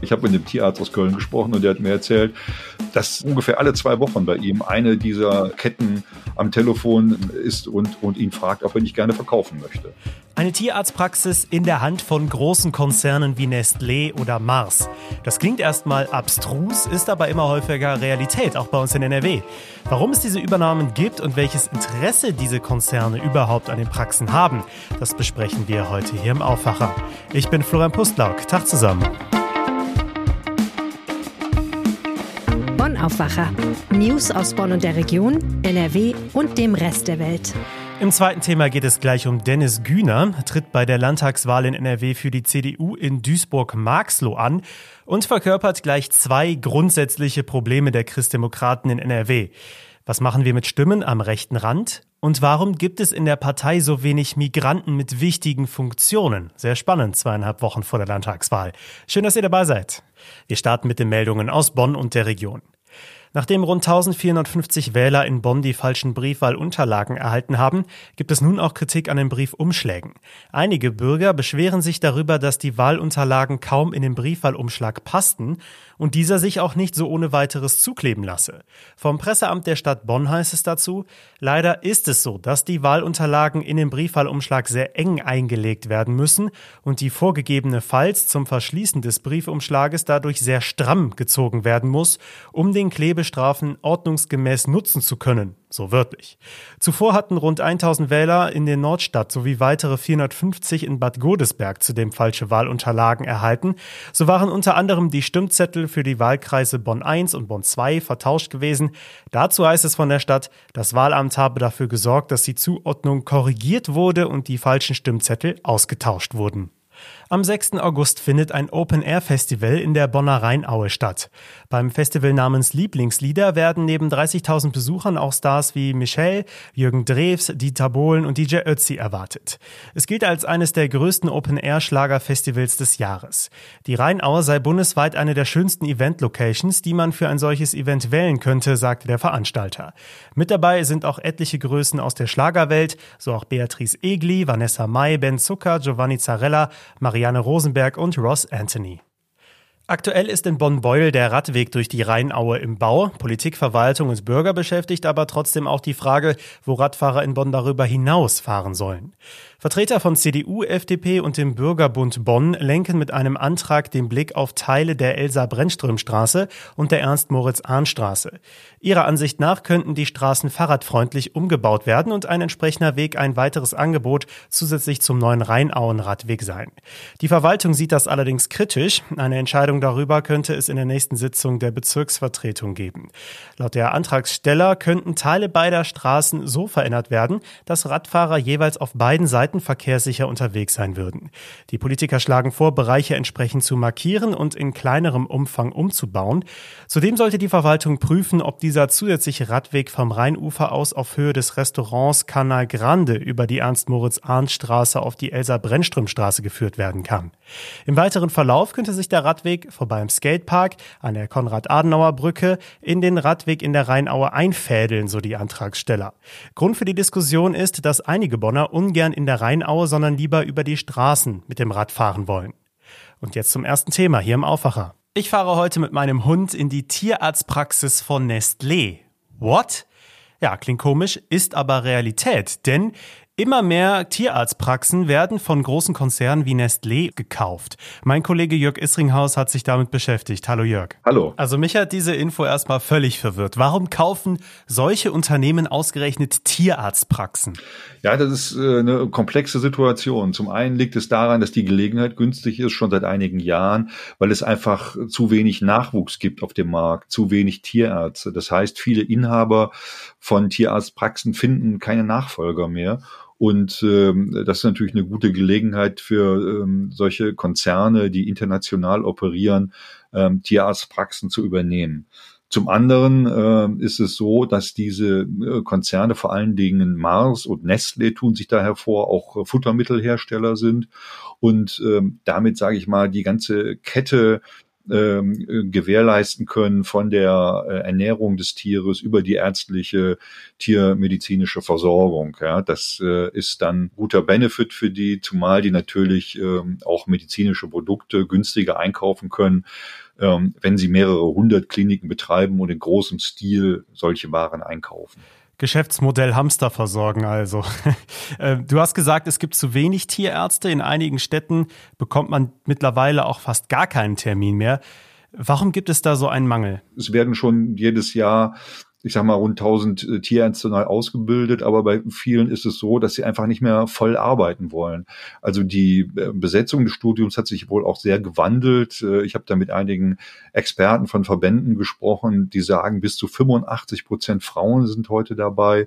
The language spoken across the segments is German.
Ich habe mit dem Tierarzt aus Köln gesprochen und der hat mir erzählt, dass ungefähr alle zwei Wochen bei ihm eine dieser Ketten am Telefon ist und, und ihn fragt, ob er nicht gerne verkaufen möchte. Eine Tierarztpraxis in der Hand von großen Konzernen wie Nestlé oder Mars. Das klingt erstmal abstrus, ist aber immer häufiger Realität, auch bei uns in NRW. Warum es diese Übernahmen gibt und welches Interesse diese Konzerne überhaupt an den Praxen haben, das besprechen wir heute hier im Aufwacher. Ich bin Florian Pustlauk. Tag zusammen. Bonn Aufwacher. News aus Bonn und der Region, NRW und dem Rest der Welt. Im zweiten Thema geht es gleich um Dennis Güner, tritt bei der Landtagswahl in NRW für die CDU in Duisburg-Marxloh an und verkörpert gleich zwei grundsätzliche Probleme der Christdemokraten in NRW. Was machen wir mit Stimmen am rechten Rand? Und warum gibt es in der Partei so wenig Migranten mit wichtigen Funktionen? Sehr spannend, zweieinhalb Wochen vor der Landtagswahl. Schön, dass ihr dabei seid. Wir starten mit den Meldungen aus Bonn und der Region. Nachdem rund 1450 Wähler in Bonn die falschen Briefwahlunterlagen erhalten haben, gibt es nun auch Kritik an den Briefumschlägen. Einige Bürger beschweren sich darüber, dass die Wahlunterlagen kaum in den Briefwahlumschlag passten und dieser sich auch nicht so ohne weiteres zukleben lasse. Vom Presseamt der Stadt Bonn heißt es dazu, leider ist es so, dass die Wahlunterlagen in den Briefwahlumschlag sehr eng eingelegt werden müssen und die vorgegebene Falz zum Verschließen des Briefumschlages dadurch sehr stramm gezogen werden muss, um den Klebestrafen ordnungsgemäß nutzen zu können so wörtlich. Zuvor hatten rund 1000 Wähler in der Nordstadt sowie weitere 450 in Bad Godesberg zudem falsche Wahlunterlagen erhalten. So waren unter anderem die Stimmzettel für die Wahlkreise Bonn 1 und Bonn 2 vertauscht gewesen. Dazu heißt es von der Stadt, das Wahlamt habe dafür gesorgt, dass die Zuordnung korrigiert wurde und die falschen Stimmzettel ausgetauscht wurden. Am 6. August findet ein Open-Air-Festival in der Bonner Rheinaue statt. Beim Festival namens Lieblingslieder werden neben 30.000 Besuchern auch Stars wie Michelle, Jürgen Drews, Dieter Bohlen und DJ Ötzi erwartet. Es gilt als eines der größten Open-Air-Schlager-Festivals des Jahres. Die Rheinaue sei bundesweit eine der schönsten Event-Locations, die man für ein solches Event wählen könnte, sagte der Veranstalter. Mit dabei sind auch etliche Größen aus der Schlagerwelt, so auch Beatrice Egli, Vanessa Mai, Ben Zucker, Giovanni Zarella, Maria Marianne Rosenberg und Ross Anthony. Aktuell ist in Bonn-Beuel der Radweg durch die Rheinaue im Bau. Politik, Verwaltung und Bürger beschäftigt aber trotzdem auch die Frage, wo Radfahrer in Bonn darüber hinaus fahren sollen. Vertreter von CDU, FDP und dem Bürgerbund Bonn lenken mit einem Antrag den Blick auf Teile der Elsa-Brennström-Straße und der Ernst-Moritz-Ahn-Straße. Ihrer Ansicht nach könnten die Straßen fahrradfreundlich umgebaut werden und ein entsprechender Weg ein weiteres Angebot zusätzlich zum neuen Rheinauen-Radweg sein. Die Verwaltung sieht das allerdings kritisch. Eine Entscheidung darüber könnte es in der nächsten Sitzung der Bezirksvertretung geben. Laut der Antragsteller könnten Teile beider Straßen so verändert werden, dass Radfahrer jeweils auf beiden Seiten Seiten verkehrssicher unterwegs sein würden. Die Politiker schlagen vor, Bereiche entsprechend zu markieren und in kleinerem Umfang umzubauen. Zudem sollte die Verwaltung prüfen, ob dieser zusätzliche Radweg vom Rheinufer aus auf Höhe des Restaurants Canal Grande über die Ernst-Moritz-Arndt-Straße auf die Elsa-Brennström-Straße geführt werden kann. Im weiteren Verlauf könnte sich der Radweg vorbei im Skatepark an der Konrad-Adenauer-Brücke in den Radweg in der Rheinaue einfädeln, so die Antragsteller. Grund für die Diskussion ist, dass einige Bonner ungern in der Rheinaue, sondern lieber über die Straßen mit dem Rad fahren wollen. Und jetzt zum ersten Thema hier im Aufwacher. Ich fahre heute mit meinem Hund in die Tierarztpraxis von Nestlé. What? Ja, klingt komisch, ist aber Realität, denn Immer mehr Tierarztpraxen werden von großen Konzernen wie Nestlé gekauft. Mein Kollege Jörg Isringhaus hat sich damit beschäftigt. Hallo Jörg. Hallo. Also mich hat diese Info erstmal völlig verwirrt. Warum kaufen solche Unternehmen ausgerechnet Tierarztpraxen? Ja, das ist äh, eine komplexe Situation. Zum einen liegt es daran, dass die Gelegenheit günstig ist, schon seit einigen Jahren, weil es einfach zu wenig Nachwuchs gibt auf dem Markt, zu wenig Tierärzte. Das heißt, viele Inhaber von Tierarztpraxen finden keine Nachfolger mehr. Und ähm, das ist natürlich eine gute Gelegenheit für ähm, solche Konzerne, die international operieren, ähm, Tierarztpraxen zu übernehmen. Zum anderen äh, ist es so, dass diese äh, Konzerne, vor allen Dingen Mars und Nestle, tun sich da hervor, auch äh, Futtermittelhersteller sind und ähm, damit, sage ich mal, die ganze Kette ähm, gewährleisten können von der äh, Ernährung des Tieres über die ärztliche tiermedizinische Versorgung. Ja, das äh, ist dann guter Benefit für die, zumal die natürlich ähm, auch medizinische Produkte günstiger einkaufen können ähm, wenn sie mehrere hundert Kliniken betreiben und in großem Stil solche Waren einkaufen. Geschäftsmodell Hamster versorgen also. Äh, du hast gesagt, es gibt zu wenig Tierärzte. In einigen Städten bekommt man mittlerweile auch fast gar keinen Termin mehr. Warum gibt es da so einen Mangel? Es werden schon jedes Jahr ich sag mal, rund 1000 äh, Tierärzte neu ausgebildet, aber bei vielen ist es so, dass sie einfach nicht mehr voll arbeiten wollen. Also die äh, Besetzung des Studiums hat sich wohl auch sehr gewandelt. Äh, ich habe da mit einigen Experten von Verbänden gesprochen, die sagen, bis zu 85 Prozent Frauen sind heute dabei.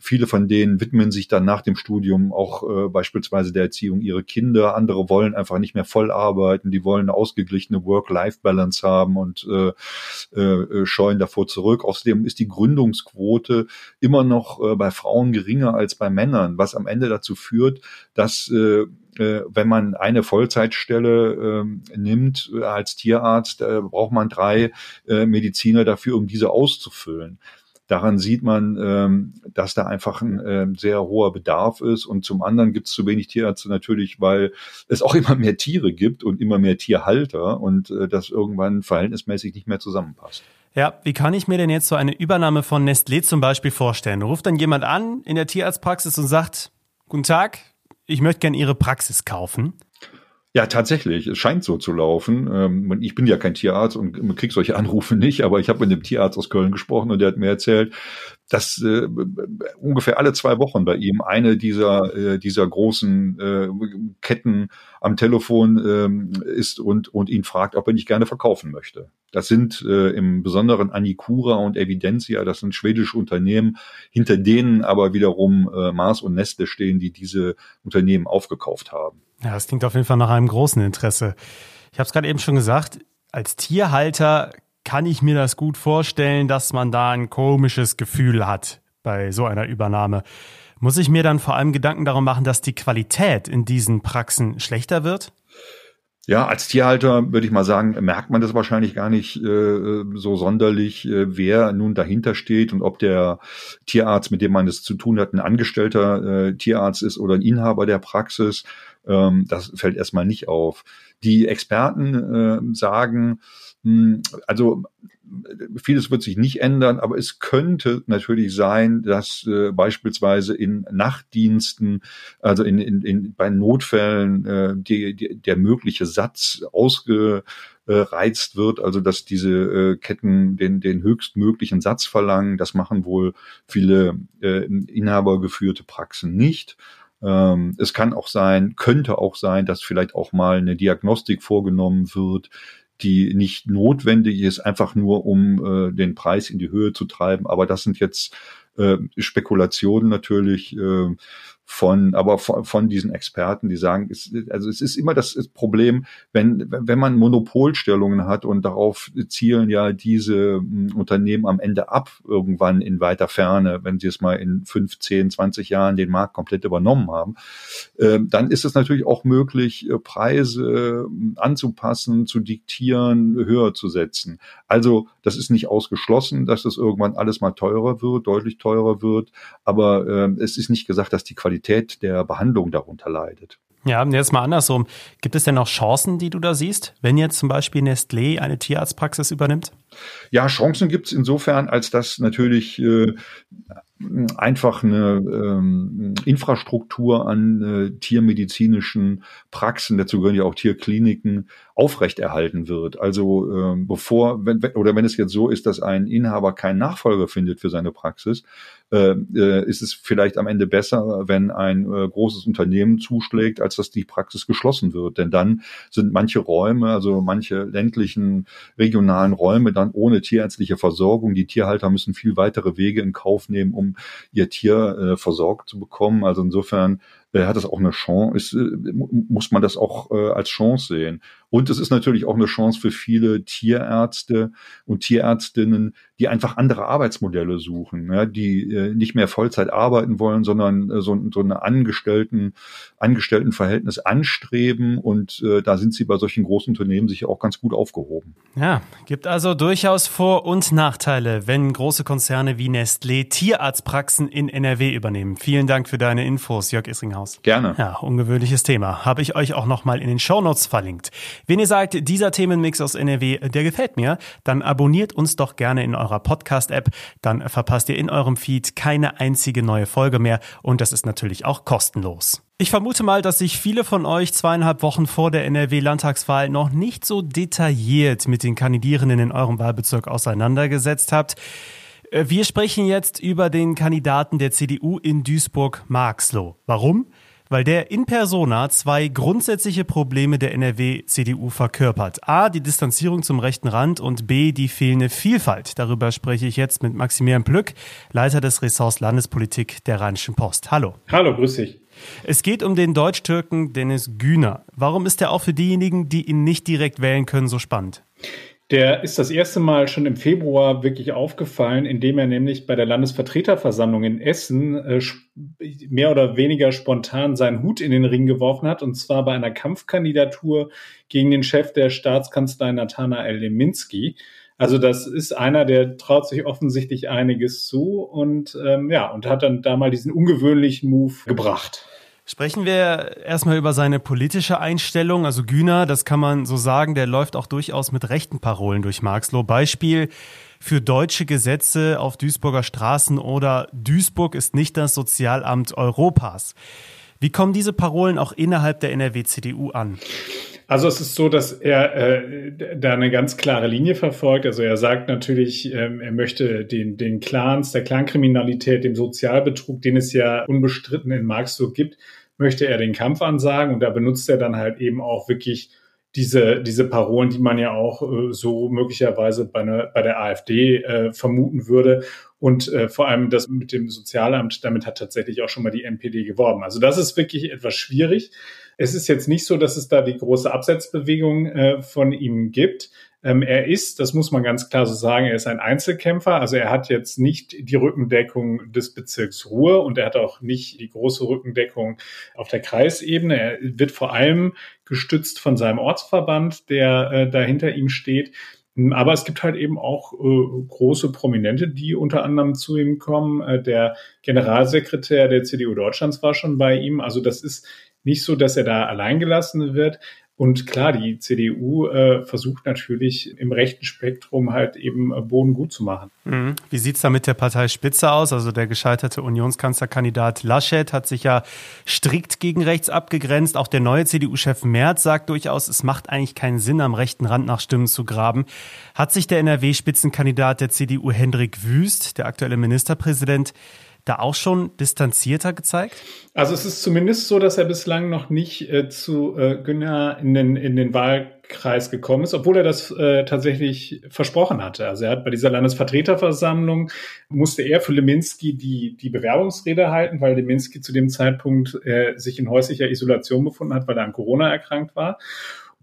Viele von denen widmen sich dann nach dem Studium auch äh, beispielsweise der Erziehung ihrer Kinder. Andere wollen einfach nicht mehr voll arbeiten. Die wollen eine ausgeglichene Work-Life-Balance haben und äh, äh, scheuen davor zurück. Außerdem ist die Gründungsquote immer noch äh, bei Frauen geringer als bei Männern, was am Ende dazu führt, dass äh, äh wenn man eine Vollzeitstelle äh, nimmt äh, als Tierarzt, äh, braucht man drei äh, Mediziner dafür, um diese auszufüllen. Daran sieht man, ähm, dass da einfach ein äh, sehr hoher Bedarf ist. Und zum anderen gibt es zu wenig Tierärzte natürlich, weil es auch immer mehr Tiere gibt und immer mehr Tierhalter und äh, das irgendwann verhältnismäßig nicht mehr zusammenpasst. Ja, wie kann ich mir denn jetzt so eine Übernahme von Nestlé zum Beispiel vorstellen? Ruft dann jemand an in der Tierarztpraxis und sagt, Guten Tag, ich möchte gerne Ihre Praxis kaufen. Ja, tatsächlich. Es scheint so zu laufen. Ähm, ich bin ja kein Tierarzt und kriege solche Anrufe nicht, aber ich habe mit einem Tierarzt aus Köln gesprochen und der hat mir erzählt, dass äh, ungefähr alle zwei Wochen bei ihm eine dieser äh, dieser großen äh, Ketten am Telefon ähm, ist und und ihn fragt, ob er nicht gerne verkaufen möchte. Das sind äh, im Besonderen Anicura und Evidentia, das sind schwedische Unternehmen, hinter denen aber wiederum äh, Mars und Nestle stehen, die diese Unternehmen aufgekauft haben. Ja, das klingt auf jeden Fall nach einem großen Interesse. Ich habe es gerade eben schon gesagt, als Tierhalter kann ich mir das gut vorstellen, dass man da ein komisches Gefühl hat bei so einer Übernahme. Muss ich mir dann vor allem Gedanken darum machen, dass die Qualität in diesen Praxen schlechter wird? Ja, als Tierhalter würde ich mal sagen, merkt man das wahrscheinlich gar nicht äh, so sonderlich, äh, wer nun dahinter steht und ob der Tierarzt, mit dem man es zu tun hat, ein angestellter äh, Tierarzt ist oder ein Inhaber der Praxis. Ähm, das fällt erstmal nicht auf. Die Experten äh, sagen, also vieles wird sich nicht ändern, aber es könnte natürlich sein, dass äh, beispielsweise in Nachtdiensten, also in, in, in bei Notfällen, äh, die, die, der mögliche Satz ausgereizt wird, also dass diese äh, Ketten den, den höchstmöglichen Satz verlangen. Das machen wohl viele äh, inhabergeführte Praxen nicht. Ähm, es kann auch sein, könnte auch sein, dass vielleicht auch mal eine Diagnostik vorgenommen wird, die nicht notwendig ist, einfach nur um äh, den Preis in die Höhe zu treiben. Aber das sind jetzt äh, Spekulationen natürlich. Äh, von, aber von, von diesen Experten, die sagen, es, also es ist immer das Problem, wenn, wenn man Monopolstellungen hat und darauf zielen ja diese hm, Unternehmen am Ende ab, irgendwann in weiter Ferne, wenn sie es mal in 15, 20 Jahren den Markt komplett übernommen haben, äh, dann ist es natürlich auch möglich, äh, Preise hm, anzupassen, zu diktieren, höher zu setzen. Also das ist nicht ausgeschlossen, dass das irgendwann alles mal teurer wird, deutlich teurer wird, aber äh, es ist nicht gesagt, dass die Qualität Qualität der Behandlung darunter leidet. Ja, jetzt mal andersrum. Gibt es denn noch Chancen, die du da siehst, wenn jetzt zum Beispiel Nestlé eine Tierarztpraxis übernimmt? Ja, Chancen gibt es insofern, als dass natürlich äh, einfach eine ähm, Infrastruktur an äh, tiermedizinischen Praxen, dazu gehören ja auch Tierkliniken, aufrechterhalten wird. Also ähm, bevor, wenn, oder wenn es jetzt so ist, dass ein Inhaber keinen Nachfolger findet für seine Praxis, äh, äh, ist es vielleicht am Ende besser, wenn ein äh, großes Unternehmen zuschlägt, als dass die Praxis geschlossen wird. Denn dann sind manche Räume, also manche ländlichen, regionalen Räume dann ohne tierärztliche Versorgung. Die Tierhalter müssen viel weitere Wege in Kauf nehmen, um ihr Tier äh, versorgt zu bekommen. Also insofern äh, hat das auch eine Chance, ist, äh, muss man das auch äh, als Chance sehen. Und es ist natürlich auch eine Chance für viele Tierärzte und Tierärztinnen, die einfach andere Arbeitsmodelle suchen, ja, die äh, nicht mehr Vollzeit arbeiten wollen, sondern äh, so, so eine Angestellten, Angestelltenverhältnis anstreben. Und äh, da sind sie bei solchen großen Unternehmen sicher auch ganz gut aufgehoben. Ja, gibt also durchaus Vor- und Nachteile, wenn große Konzerne wie Nestlé Tierarztpraxen in NRW übernehmen. Vielen Dank für deine Infos, Jörg Isringhaus. Gerne. Ja, ungewöhnliches Thema. Habe ich euch auch nochmal in den Shownotes verlinkt. Wenn ihr sagt, dieser Themenmix aus NRW, der gefällt mir, dann abonniert uns doch gerne in eurer Podcast-App. Dann verpasst ihr in eurem Feed keine einzige neue Folge mehr und das ist natürlich auch kostenlos. Ich vermute mal, dass sich viele von euch zweieinhalb Wochen vor der NRW-Landtagswahl noch nicht so detailliert mit den Kandidierenden in eurem Wahlbezirk auseinandergesetzt habt. Äh, wir sprechen jetzt über den Kandidaten der CDU in Duisburg-Marxloh. Warum? Weil der in persona zwei grundsätzliche Probleme der NRW-CDU verkörpert. A, die Distanzierung zum rechten Rand und B, die fehlende Vielfalt. Darüber spreche ich jetzt mit Maximilian Plück, Leiter des Ressorts Landespolitik der Rheinischen Post. Hallo. Hallo, grüß dich. Es geht um den Deutsch-Türken Dennis Güner. Warum ist er auch für diejenigen, die ihn nicht direkt wählen können, so spannend? Der ist das erste Mal schon im Februar wirklich aufgefallen, indem er nämlich bei der Landesvertreterversammlung in Essen äh, mehr oder weniger spontan seinen Hut in den Ring geworfen hat, und zwar bei einer Kampfkandidatur gegen den Chef der Staatskanzlei Nathanael Leminski. Also das ist einer, der traut sich offensichtlich einiges zu und ähm, ja, und hat dann da mal diesen ungewöhnlichen Move gebracht. Sprechen wir erstmal über seine politische Einstellung. Also Güner, das kann man so sagen, der läuft auch durchaus mit rechten Parolen durch Marxloh. Beispiel für deutsche Gesetze auf Duisburger Straßen oder Duisburg ist nicht das Sozialamt Europas. Wie kommen diese Parolen auch innerhalb der NRW-CDU an? Also es ist so, dass er äh, da eine ganz klare Linie verfolgt. Also er sagt natürlich, ähm, er möchte den, den Clans, der Clankriminalität, dem Sozialbetrug, den es ja unbestritten in Marxburg gibt, möchte er den Kampf ansagen und da benutzt er dann halt eben auch wirklich diese, diese Parolen, die man ja auch äh, so möglicherweise bei, ne, bei der AfD äh, vermuten würde. Und äh, vor allem das mit dem Sozialamt, damit hat tatsächlich auch schon mal die NPD geworben. Also das ist wirklich etwas schwierig. Es ist jetzt nicht so, dass es da die große Absetzbewegung äh, von ihm gibt. Ähm, er ist, das muss man ganz klar so sagen, er ist ein Einzelkämpfer. Also er hat jetzt nicht die Rückendeckung des Bezirks Ruhr und er hat auch nicht die große Rückendeckung auf der Kreisebene. Er wird vor allem gestützt von seinem Ortsverband, der äh, da hinter ihm steht. Aber es gibt halt eben auch äh, große Prominente, die unter anderem zu ihm kommen. Äh, der Generalsekretär der CDU Deutschlands war schon bei ihm. Also das ist nicht so, dass er da alleingelassen wird. Und klar, die CDU äh, versucht natürlich im rechten Spektrum halt eben äh, Boden gut zu machen. Mhm. Wie sieht's da mit der Parteispitze aus? Also der gescheiterte Unionskanzlerkandidat Laschet hat sich ja strikt gegen rechts abgegrenzt. Auch der neue CDU-Chef Merz sagt durchaus, es macht eigentlich keinen Sinn, am rechten Rand nach Stimmen zu graben. Hat sich der NRW-Spitzenkandidat der CDU Hendrik Wüst, der aktuelle Ministerpräsident, da auch schon distanzierter gezeigt? Also es ist zumindest so, dass er bislang noch nicht äh, zu äh, Günner in den, in den Wahlkreis gekommen ist, obwohl er das äh, tatsächlich versprochen hatte. Also er hat bei dieser Landesvertreterversammlung musste er für Leminski die, die Bewerbungsrede halten, weil Leminski zu dem Zeitpunkt äh, sich in häuslicher Isolation befunden hat, weil er an Corona erkrankt war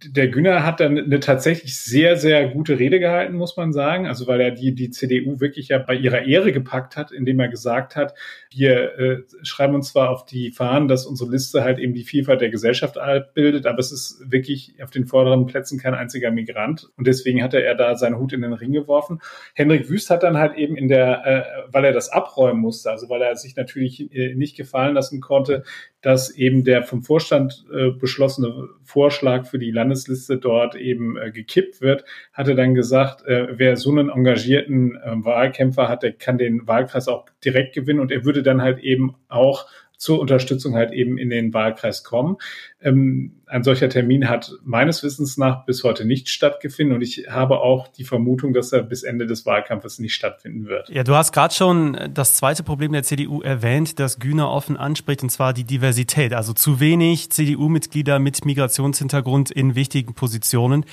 der Günner hat dann eine tatsächlich sehr, sehr gute Rede gehalten, muss man sagen. Also weil er die, die CDU wirklich ja bei ihrer Ehre gepackt hat, indem er gesagt hat, wir äh, schreiben uns zwar auf die Fahnen, dass unsere Liste halt eben die Vielfalt der Gesellschaft abbildet, aber es ist wirklich auf den vorderen Plätzen kein einziger Migrant. Und deswegen hatte er da seinen Hut in den Ring geworfen. Henrik Wüst hat dann halt eben in der, äh, weil er das abräumen musste, also weil er sich natürlich äh, nicht gefallen lassen konnte, dass eben der vom Vorstand äh, beschlossene Vorschlag für die Landesliste dort eben äh, gekippt wird, hatte dann gesagt, äh, wer so einen engagierten äh, Wahlkämpfer hat, der kann den Wahlkreis auch direkt gewinnen und er würde dann halt eben auch zur Unterstützung halt eben in den Wahlkreis kommen. Ähm, ein solcher Termin hat meines Wissens nach bis heute nicht stattgefunden und ich habe auch die Vermutung, dass er bis Ende des Wahlkampfes nicht stattfinden wird. Ja, du hast gerade schon das zweite Problem der CDU erwähnt, das Güner offen anspricht, und zwar die Diversität. Also zu wenig CDU-Mitglieder mit Migrationshintergrund in wichtigen Positionen.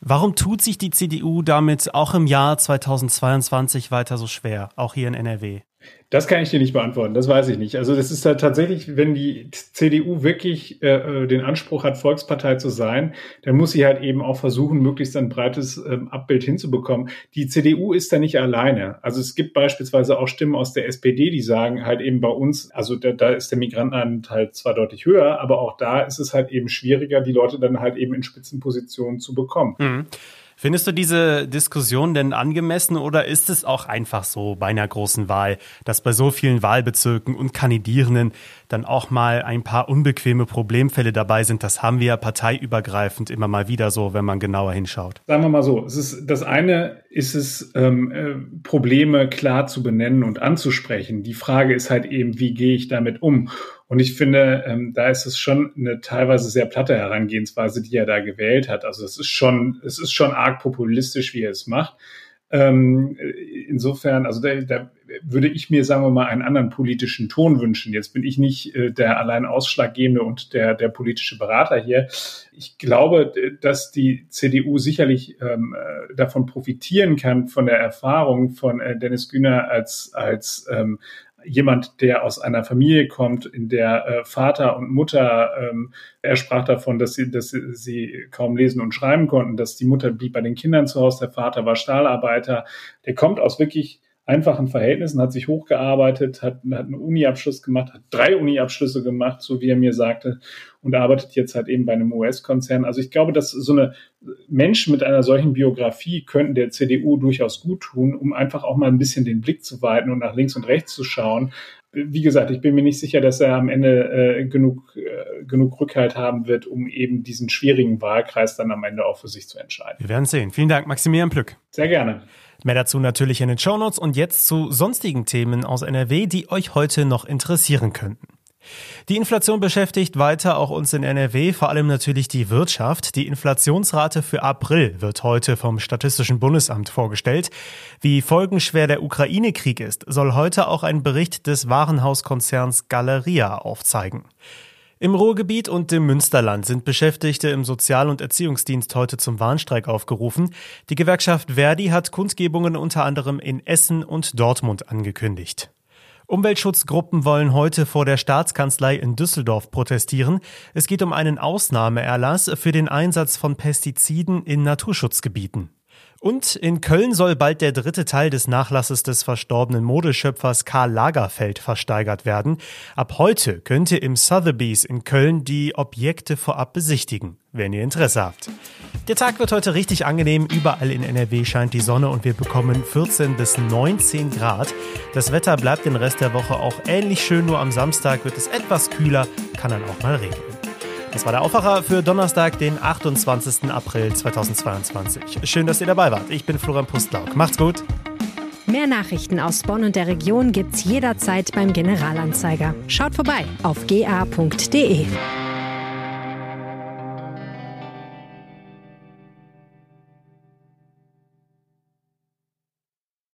Warum tut sich die CDU damit auch im Jahr 2022 weiter so schwer, auch hier in NRW? Das kann ich dir nicht beantworten, das weiß ich nicht. Also das ist halt tatsächlich, wenn die CDU wirklich äh, äh, den Anspruch hat, Volkspartei zu sein, dann muss sie halt eben auch versuchen, möglichst ein breites ähm, Abbild hinzubekommen. Die CDU ist da nicht alleine. Also es gibt beispielsweise auch Stimmen aus der SPD, die sagen halt eben bei uns, also da, da ist der Migrantenanteil zwar deutlich höher, aber auch da ist es halt eben schwieriger, die Leute dann halt eben in Spitzenpositionen zu bekommen. Mhm. Findest du diese Diskussion denn angemessen oder ist es auch einfach so bei einer großen Wahl, dass bei so vielen Wahlbezirken und Kandidierenden dann auch mal ein paar unbequeme Problemfälle dabei sind? Das haben wir ja parteiübergreifend immer mal wieder so, wenn man genauer hinschaut. Sagen wir mal so, es ist, das eine ist es, ähm, äh, Probleme klar zu benennen und anzusprechen. Die Frage ist halt eben, wie gehe ich damit um? Und ich finde, ähm, da ist es schon eine teilweise sehr platte Herangehensweise, die er da gewählt hat. Also es ist schon, es ist schon arg populistisch, wie er es macht. Ähm, insofern, also da, da würde ich mir, sagen wir mal, einen anderen politischen Ton wünschen. Jetzt bin ich nicht äh, der allein ausschlaggebende und der, der politische Berater hier. Ich glaube, dass die CDU sicherlich ähm, äh, davon profitieren kann, von der Erfahrung von äh, Dennis Güner als, als ähm, jemand, der aus einer Familie kommt, in der äh, Vater und Mutter, ähm, er sprach davon, dass sie, dass sie kaum lesen und schreiben konnten, dass die Mutter blieb bei den Kindern zu Hause, der Vater war Stahlarbeiter. Der kommt aus wirklich einfachen Verhältnissen, hat sich hochgearbeitet, hat, hat einen Uni-Abschluss gemacht, hat drei Uni-Abschlüsse gemacht, so wie er mir sagte, und arbeitet jetzt halt eben bei einem US-Konzern. Also ich glaube, dass so eine Menschen mit einer solchen Biografie könnten der CDU durchaus gut tun, um einfach auch mal ein bisschen den Blick zu weiten und nach links und rechts zu schauen. Wie gesagt, ich bin mir nicht sicher, dass er am Ende äh, genug, äh, genug Rückhalt haben wird, um eben diesen schwierigen Wahlkreis dann am Ende auch für sich zu entscheiden. Wir werden sehen. Vielen Dank, Maximilian Plück. Sehr gerne. Mehr dazu natürlich in den Shownotes und jetzt zu sonstigen Themen aus NRW, die euch heute noch interessieren könnten. Die Inflation beschäftigt weiter auch uns in NRW, vor allem natürlich die Wirtschaft. Die Inflationsrate für April wird heute vom Statistischen Bundesamt vorgestellt. Wie folgenschwer der Ukraine-Krieg ist, soll heute auch ein Bericht des Warenhauskonzerns Galeria aufzeigen. Im Ruhrgebiet und im Münsterland sind Beschäftigte im Sozial- und Erziehungsdienst heute zum Warnstreik aufgerufen. Die Gewerkschaft Verdi hat Kundgebungen unter anderem in Essen und Dortmund angekündigt. Umweltschutzgruppen wollen heute vor der Staatskanzlei in Düsseldorf protestieren. Es geht um einen Ausnahmeerlass für den Einsatz von Pestiziden in Naturschutzgebieten. Und in Köln soll bald der dritte Teil des Nachlasses des verstorbenen Modeschöpfers Karl Lagerfeld versteigert werden. Ab heute könnt ihr im Sotheby's in Köln die Objekte vorab besichtigen, wenn ihr Interesse habt. Der Tag wird heute richtig angenehm. Überall in NRW scheint die Sonne und wir bekommen 14 bis 19 Grad. Das Wetter bleibt den Rest der Woche auch ähnlich schön, nur am Samstag wird es etwas kühler, kann dann auch mal regnen. Das war der Aufwacher für Donnerstag, den 28. April 2022. Schön, dass ihr dabei wart. Ich bin Florian Pustlauk. Macht's gut. Mehr Nachrichten aus Bonn und der Region gibt's jederzeit beim Generalanzeiger. Schaut vorbei auf ga.de.